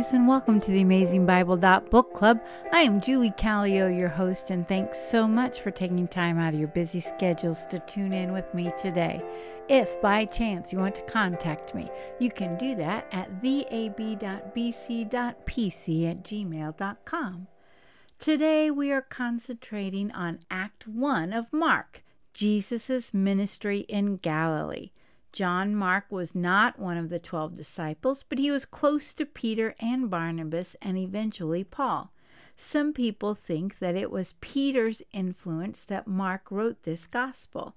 Ladies, and welcome to the Amazing Bible Book Club. I am Julie Callio, your host, and thanks so much for taking time out of your busy schedules to tune in with me today. If by chance you want to contact me, you can do that at thab.bc.pc at gmail.com. Today we are concentrating on Act 1 of Mark, Jesus' ministry in Galilee. John Mark was not one of the twelve disciples, but he was close to Peter and Barnabas and eventually Paul. Some people think that it was Peter's influence that Mark wrote this gospel.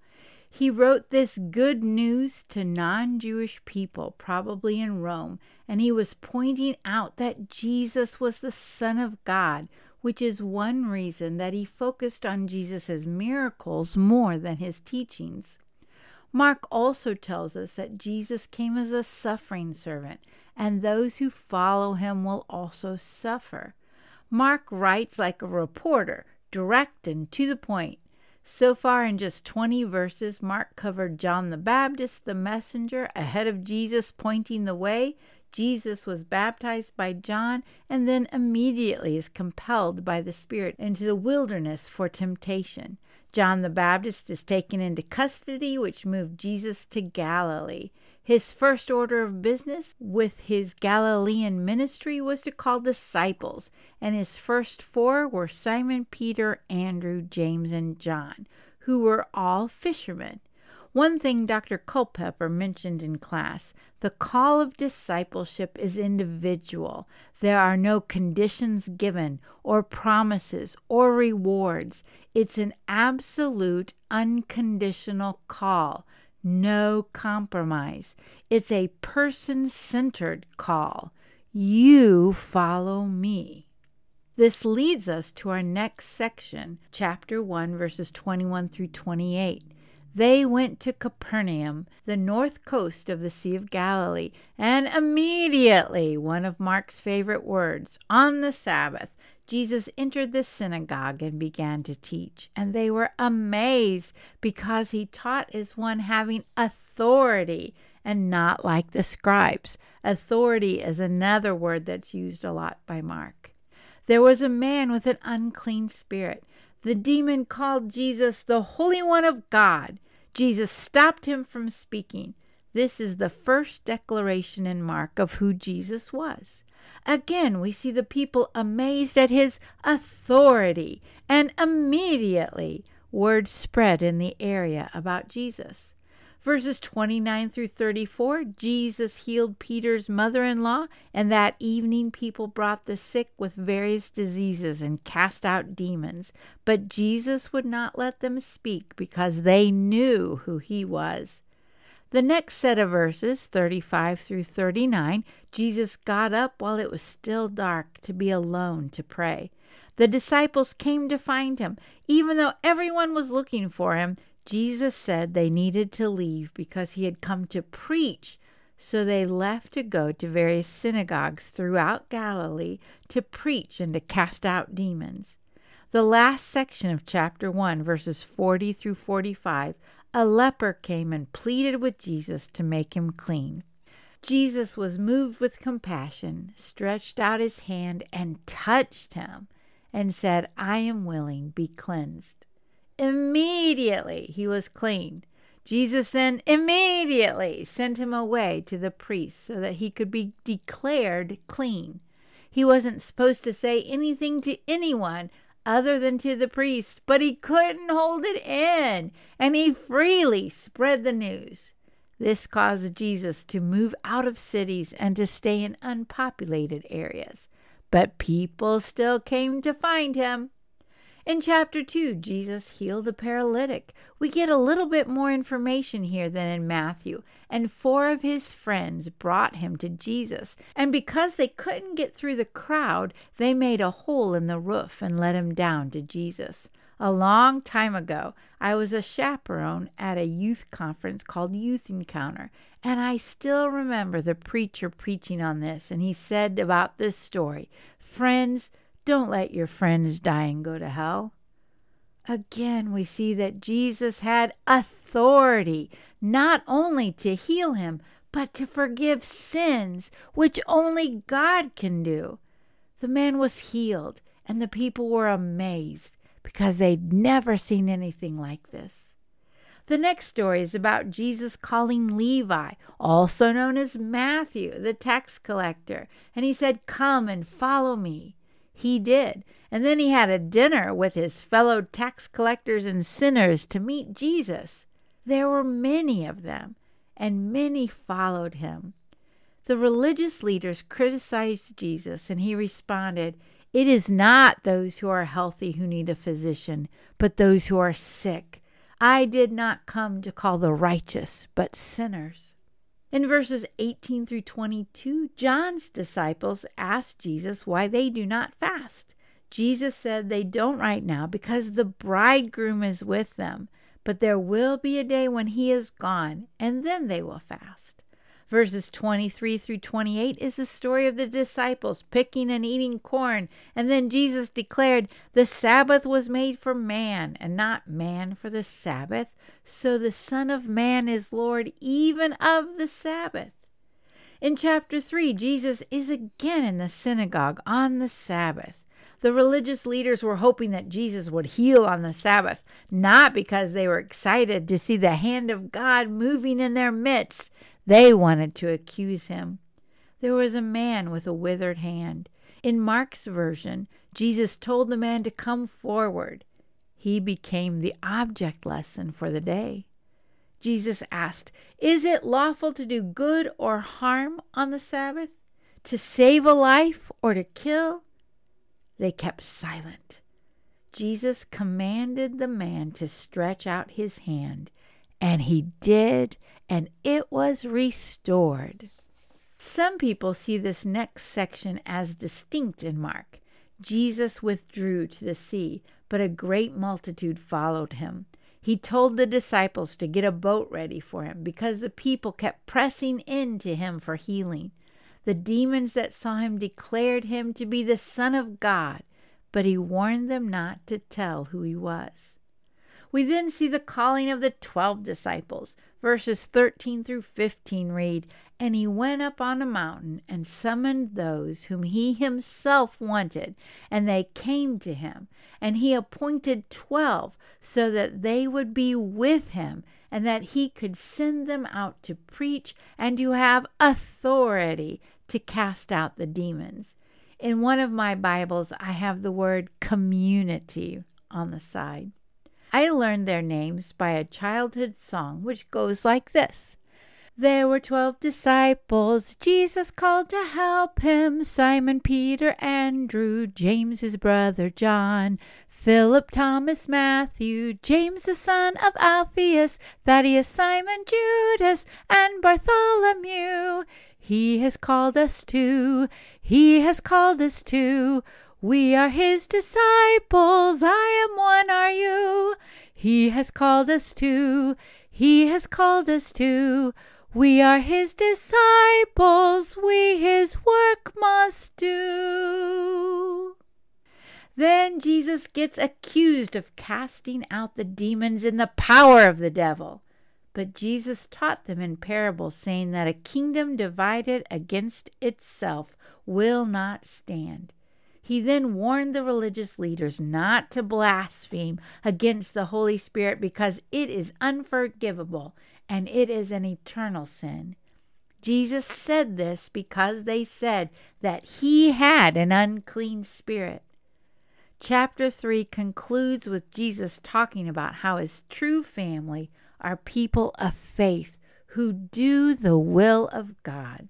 He wrote this good news to non Jewish people, probably in Rome, and he was pointing out that Jesus was the Son of God, which is one reason that he focused on Jesus' miracles more than his teachings. Mark also tells us that Jesus came as a suffering servant, and those who follow him will also suffer. Mark writes like a reporter, direct and to the point. So far, in just 20 verses, Mark covered John the Baptist, the messenger, ahead of Jesus, pointing the way. Jesus was baptized by John and then immediately is compelled by the Spirit into the wilderness for temptation. John the Baptist is taken into custody, which moved Jesus to Galilee. His first order of business with his Galilean ministry was to call disciples, and his first four were Simon, Peter, Andrew, James, and John, who were all fishermen. One thing Dr. Culpepper mentioned in class the call of discipleship is individual. There are no conditions given, or promises, or rewards. It's an absolute, unconditional call, no compromise. It's a person centered call. You follow me. This leads us to our next section, chapter 1, verses 21 through 28. They went to Capernaum, the north coast of the Sea of Galilee, and immediately, one of Mark's favorite words, on the Sabbath, Jesus entered the synagogue and began to teach. And they were amazed because he taught as one having authority and not like the scribes. Authority is another word that's used a lot by Mark. There was a man with an unclean spirit. The demon called Jesus the Holy One of God. Jesus stopped him from speaking. This is the first declaration in Mark of who Jesus was. Again, we see the people amazed at his authority, and immediately word spread in the area about Jesus. Verses 29 through 34 Jesus healed Peter's mother in law, and that evening people brought the sick with various diseases and cast out demons. But Jesus would not let them speak because they knew who he was. The next set of verses, 35 through 39, Jesus got up while it was still dark to be alone to pray. The disciples came to find him. Even though everyone was looking for him, Jesus said they needed to leave because he had come to preach. So they left to go to various synagogues throughout Galilee to preach and to cast out demons. The last section of chapter 1, verses 40 through 45, a leper came and pleaded with Jesus to make him clean. Jesus was moved with compassion, stretched out his hand, and touched him, and said, I am willing, be cleansed. Immediately he was clean. Jesus then immediately sent him away to the priest so that he could be declared clean. He wasn't supposed to say anything to anyone other than to the priest, but he couldn't hold it in, and he freely spread the news. This caused Jesus to move out of cities and to stay in unpopulated areas. But people still came to find him. In chapter 2, Jesus healed a paralytic. We get a little bit more information here than in Matthew. And four of his friends brought him to Jesus. And because they couldn't get through the crowd, they made a hole in the roof and let him down to Jesus. A long time ago, I was a chaperone at a youth conference called Youth Encounter, and I still remember the preacher preaching on this. And he said about this story Friends, don't let your friends die and go to hell. Again, we see that Jesus had authority not only to heal him, but to forgive sins, which only God can do. The man was healed, and the people were amazed because they'd never seen anything like this. The next story is about Jesus calling Levi, also known as Matthew, the tax collector, and he said, Come and follow me. He did, and then he had a dinner with his fellow tax collectors and sinners to meet Jesus. There were many of them, and many followed him. The religious leaders criticized Jesus, and he responded, It is not those who are healthy who need a physician, but those who are sick. I did not come to call the righteous, but sinners. In verses 18 through 22, John's disciples asked Jesus why they do not fast. Jesus said they don't right now because the bridegroom is with them, but there will be a day when he is gone, and then they will fast. Verses 23 through 28 is the story of the disciples picking and eating corn. And then Jesus declared, The Sabbath was made for man, and not man for the Sabbath. So the Son of Man is Lord even of the Sabbath. In chapter 3, Jesus is again in the synagogue on the Sabbath. The religious leaders were hoping that Jesus would heal on the Sabbath, not because they were excited to see the hand of God moving in their midst, they wanted to accuse him. There was a man with a withered hand. In Mark's version, Jesus told the man to come forward. He became the object lesson for the day. Jesus asked, Is it lawful to do good or harm on the Sabbath? To save a life or to kill? They kept silent. Jesus commanded the man to stretch out his hand, and he did, and it was restored. Some people see this next section as distinct in Mark. Jesus withdrew to the sea, but a great multitude followed him. He told the disciples to get a boat ready for him because the people kept pressing in to him for healing. The demons that saw him declared him to be the Son of God, but he warned them not to tell who he was. We then see the calling of the twelve disciples. Verses 13 through 15 read And he went up on a mountain and summoned those whom he himself wanted, and they came to him. And he appointed twelve, so that they would be with him, and that he could send them out to preach and to have authority to cast out the demons. In one of my Bibles, I have the word community on the side. I learned their names by a childhood song which goes like this. There were twelve disciples Jesus called to help him Simon, Peter, Andrew, James, his brother John, Philip, Thomas, Matthew, James, the son of Alphaeus, Thaddeus, Simon, Judas, and Bartholomew. He has called us to, he has called us to. We are his disciples. I am one, are you? He has called us to. He has called us to. We are his disciples. We his work must do. Then Jesus gets accused of casting out the demons in the power of the devil. But Jesus taught them in parables, saying that a kingdom divided against itself will not stand. He then warned the religious leaders not to blaspheme against the Holy Spirit because it is unforgivable and it is an eternal sin. Jesus said this because they said that he had an unclean spirit. Chapter 3 concludes with Jesus talking about how his true family are people of faith who do the will of God.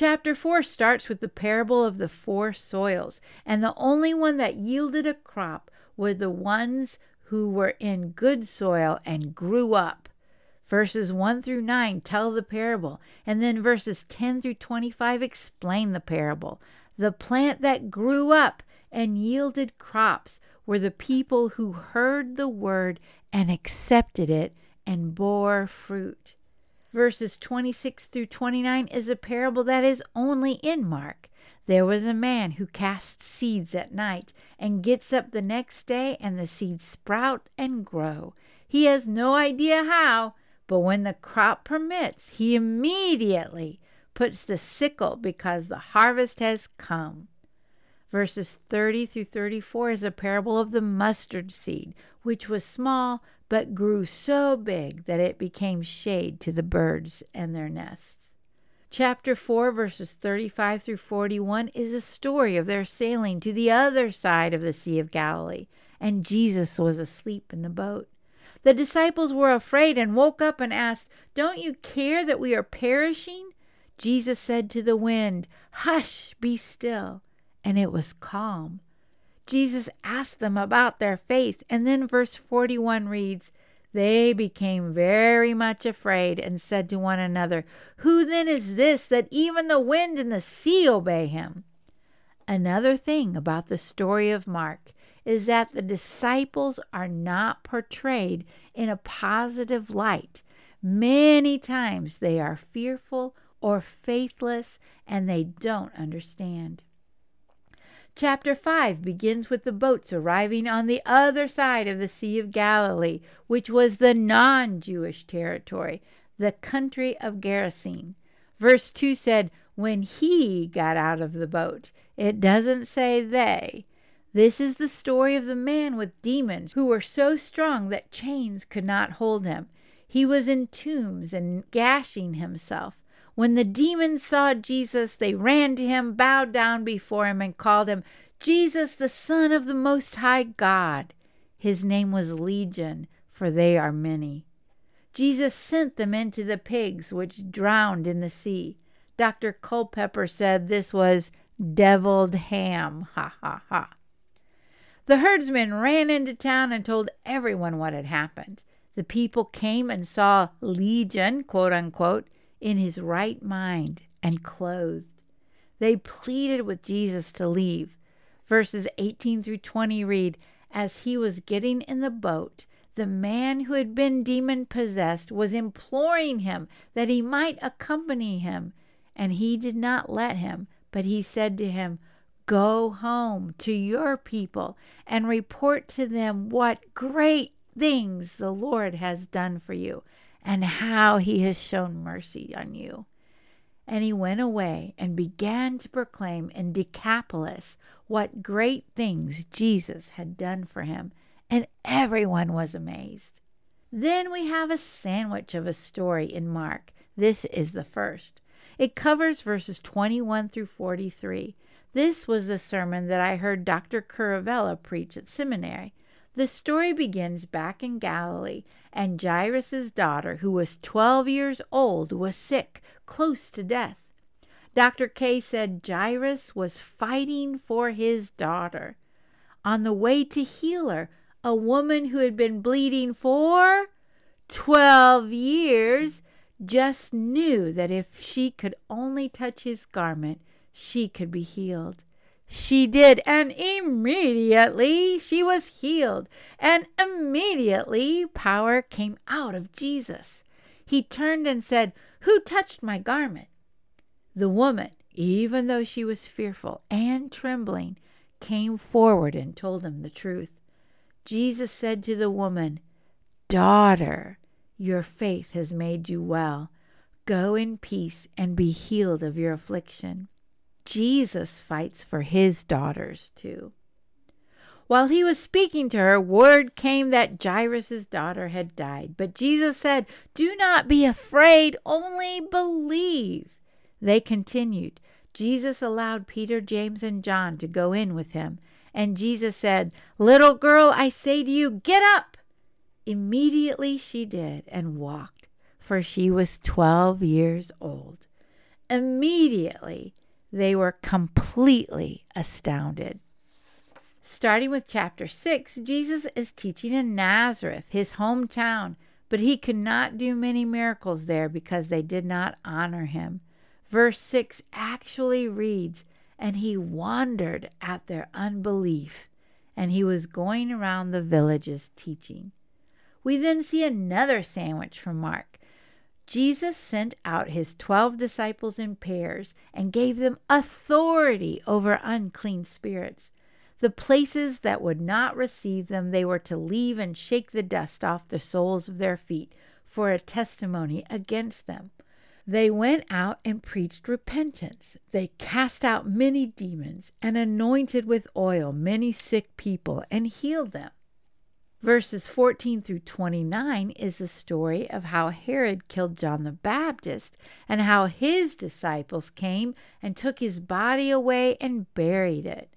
Chapter 4 starts with the parable of the four soils, and the only one that yielded a crop were the ones who were in good soil and grew up. Verses 1 through 9 tell the parable, and then verses 10 through 25 explain the parable. The plant that grew up and yielded crops were the people who heard the word and accepted it and bore fruit verses 26 through 29 is a parable that is only in Mark. There was a man who casts seeds at night and gets up the next day, and the seeds sprout and grow. He has no idea how, But when the crop permits, he immediately puts the sickle because the harvest has come. Verses 30 through 34 is a parable of the mustard seed, which was small but grew so big that it became shade to the birds and their nests. Chapter 4, verses 35 through 41 is a story of their sailing to the other side of the Sea of Galilee, and Jesus was asleep in the boat. The disciples were afraid and woke up and asked, Don't you care that we are perishing? Jesus said to the wind, Hush, be still. And it was calm. Jesus asked them about their faith, and then verse 41 reads, They became very much afraid and said to one another, Who then is this that even the wind and the sea obey him? Another thing about the story of Mark is that the disciples are not portrayed in a positive light. Many times they are fearful or faithless and they don't understand. Chapter 5 begins with the boats arriving on the other side of the Sea of Galilee, which was the non Jewish territory, the country of Gerasene. Verse 2 said, When he got out of the boat. It doesn't say they. This is the story of the man with demons who were so strong that chains could not hold him. He was in tombs and gashing himself. When the demons saw Jesus, they ran to him, bowed down before him, and called him Jesus, the Son of the Most High God. His name was Legion, for they are many. Jesus sent them into the pigs, which drowned in the sea. Dr. Culpepper said this was deviled ham. Ha ha ha. The herdsmen ran into town and told everyone what had happened. The people came and saw Legion, quote unquote, in his right mind and clothed. They pleaded with Jesus to leave. Verses 18 through 20 read As he was getting in the boat, the man who had been demon possessed was imploring him that he might accompany him. And he did not let him, but he said to him, Go home to your people and report to them what great things the Lord has done for you and how he has shown mercy on you. And he went away and began to proclaim in Decapolis what great things Jesus had done for him, and everyone was amazed. Then we have a sandwich of a story in Mark. This is the first. It covers verses 21 through 43. This was the sermon that I heard Dr. Curavella preach at seminary. The story begins back in Galilee, and Jairus' daughter, who was 12 years old, was sick, close to death. Dr. K said Jairus was fighting for his daughter. On the way to heal her, a woman who had been bleeding for 12 years just knew that if she could only touch his garment, she could be healed. She did, and immediately she was healed, and immediately power came out of Jesus. He turned and said, Who touched my garment? The woman, even though she was fearful and trembling, came forward and told him the truth. Jesus said to the woman, Daughter, your faith has made you well. Go in peace and be healed of your affliction. Jesus fights for his daughters too. While he was speaking to her, word came that Jairus' daughter had died. But Jesus said, Do not be afraid, only believe. They continued. Jesus allowed Peter, James, and John to go in with him. And Jesus said, Little girl, I say to you, get up. Immediately she did and walked, for she was twelve years old. Immediately they were completely astounded. Starting with chapter 6, Jesus is teaching in Nazareth, his hometown, but he could not do many miracles there because they did not honor him. Verse 6 actually reads, And he wondered at their unbelief, and he was going around the villages teaching. We then see another sandwich from Mark. Jesus sent out his twelve disciples in pairs and gave them authority over unclean spirits. The places that would not receive them they were to leave and shake the dust off the soles of their feet, for a testimony against them. They went out and preached repentance. They cast out many demons and anointed with oil many sick people and healed them. Verses 14 through 29 is the story of how Herod killed John the Baptist and how his disciples came and took his body away and buried it.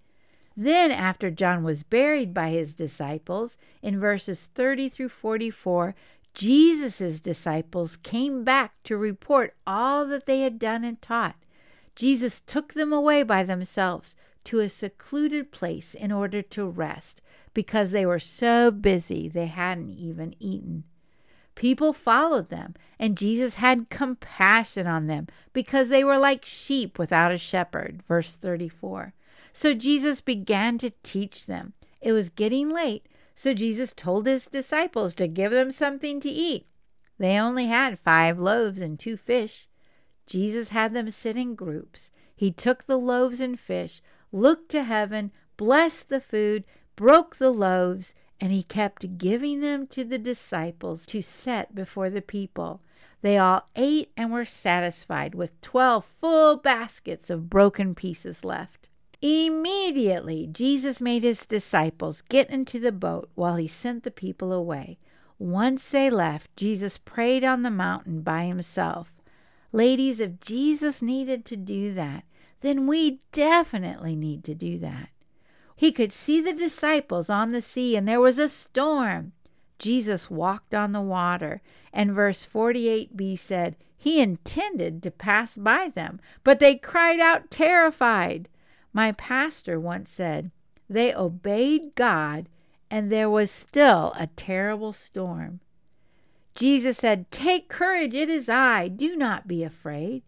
Then, after John was buried by his disciples, in verses 30 through 44, Jesus' disciples came back to report all that they had done and taught. Jesus took them away by themselves to a secluded place in order to rest because they were so busy they hadn't even eaten. People followed them, and Jesus had compassion on them because they were like sheep without a shepherd. Verse 34. So Jesus began to teach them. It was getting late, so Jesus told his disciples to give them something to eat. They only had five loaves and two fish. Jesus had them sit in groups. He took the loaves and fish, looked to heaven, blessed the food, broke the loaves, and he kept giving them to the disciples to set before the people. They all ate and were satisfied with twelve full baskets of broken pieces left. Immediately, Jesus made his disciples get into the boat while he sent the people away. Once they left, Jesus prayed on the mountain by himself. Ladies, if Jesus needed to do that, then we definitely need to do that. He could see the disciples on the sea, and there was a storm. Jesus walked on the water, and verse 48b said, He intended to pass by them, but they cried out terrified. My pastor once said, They obeyed God, and there was still a terrible storm. Jesus said, Take courage, it is I. Do not be afraid.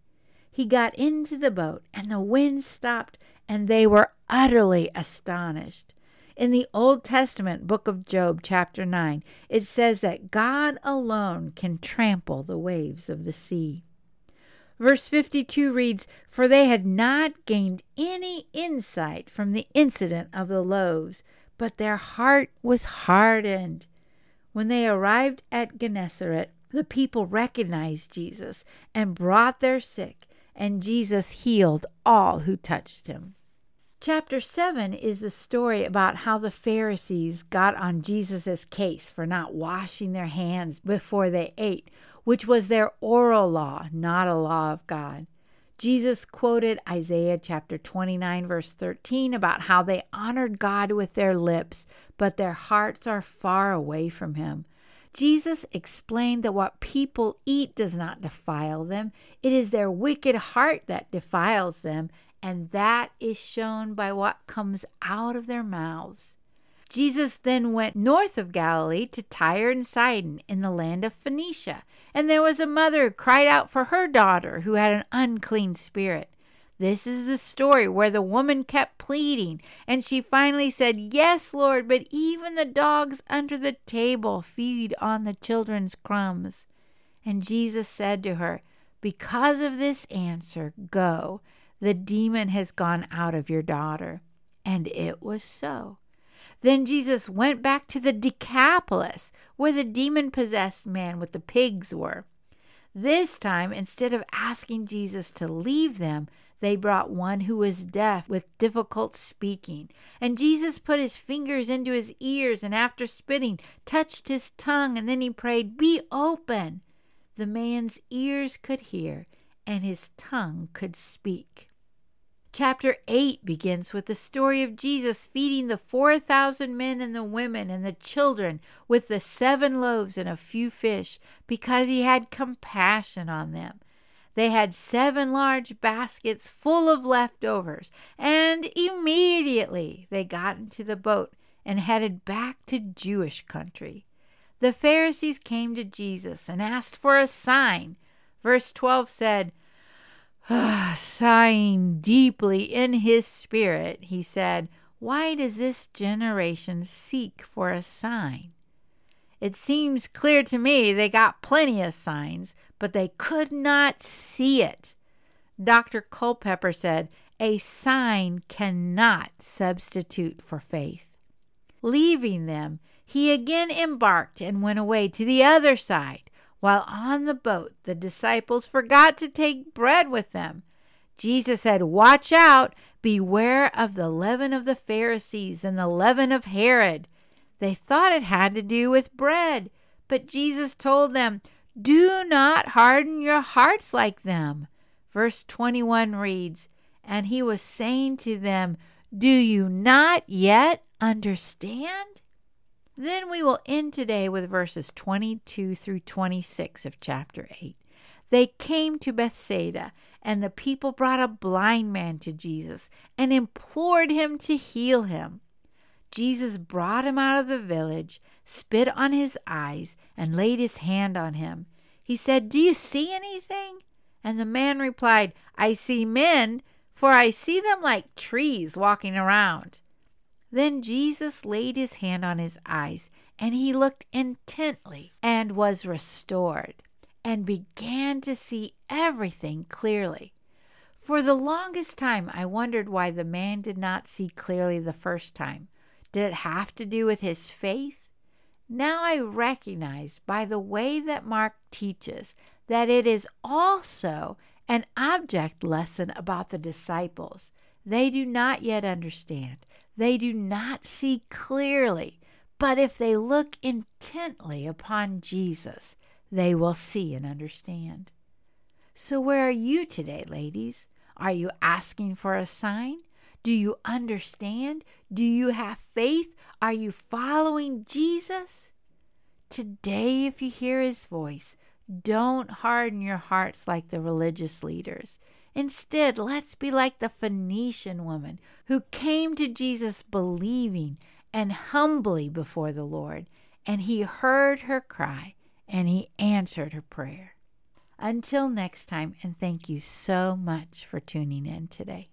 He got into the boat, and the wind stopped, and they were utterly astonished. In the Old Testament book of Job, chapter 9, it says that God alone can trample the waves of the sea. Verse 52 reads, For they had not gained any insight from the incident of the loaves, but their heart was hardened. When they arrived at Gennesaret, the people recognized Jesus and brought their sick, and Jesus healed all who touched him. Chapter 7 is the story about how the Pharisees got on Jesus' case for not washing their hands before they ate, which was their oral law, not a law of God. Jesus quoted Isaiah chapter 29, verse 13, about how they honored God with their lips, but their hearts are far away from Him. Jesus explained that what people eat does not defile them, it is their wicked heart that defiles them, and that is shown by what comes out of their mouths. Jesus then went north of Galilee to Tyre and Sidon in the land of Phoenicia, and there was a mother who cried out for her daughter who had an unclean spirit. This is the story where the woman kept pleading, and she finally said, Yes, Lord, but even the dogs under the table feed on the children's crumbs. And Jesus said to her, Because of this answer, go. The demon has gone out of your daughter. And it was so. Then Jesus went back to the Decapolis, where the demon possessed man with the pigs were. This time, instead of asking Jesus to leave them, they brought one who was deaf with difficult speaking. And Jesus put his fingers into his ears and after spitting, touched his tongue, and then he prayed, Be open. The man's ears could hear, and his tongue could speak. Chapter 8 begins with the story of Jesus feeding the 4,000 men and the women and the children with the seven loaves and a few fish because he had compassion on them. They had seven large baskets full of leftovers, and immediately they got into the boat and headed back to Jewish country. The Pharisees came to Jesus and asked for a sign. Verse 12 said, ah, Sighing deeply in his spirit, he said, Why does this generation seek for a sign? It seems clear to me they got plenty of signs, but they could not see it. Dr. Culpepper said, A sign cannot substitute for faith. Leaving them, he again embarked and went away to the other side, While on the boat, the disciples forgot to take bread with them. Jesus said, Watch out, beware of the leaven of the Pharisees and the leaven of Herod. They thought it had to do with bread, but Jesus told them, Do not harden your hearts like them. Verse 21 reads, And he was saying to them, Do you not yet understand? Then we will end today with verses 22 through 26 of chapter 8. They came to Bethsaida, and the people brought a blind man to Jesus and implored him to heal him. Jesus brought him out of the village, spit on his eyes, and laid his hand on him. He said, Do you see anything? And the man replied, I see men, for I see them like trees walking around. Then Jesus laid his hand on his eyes, and he looked intently and was restored, and began to see everything clearly. For the longest time, I wondered why the man did not see clearly the first time. Did it have to do with his faith? Now I recognize by the way that Mark teaches that it is also an object lesson about the disciples. They do not yet understand. They do not see clearly, but if they look intently upon Jesus, they will see and understand. So, where are you today, ladies? Are you asking for a sign? Do you understand? Do you have faith? Are you following Jesus? Today, if you hear his voice, don't harden your hearts like the religious leaders. Instead, let's be like the Phoenician woman who came to Jesus believing and humbly before the Lord, and he heard her cry and he answered her prayer. Until next time, and thank you so much for tuning in today.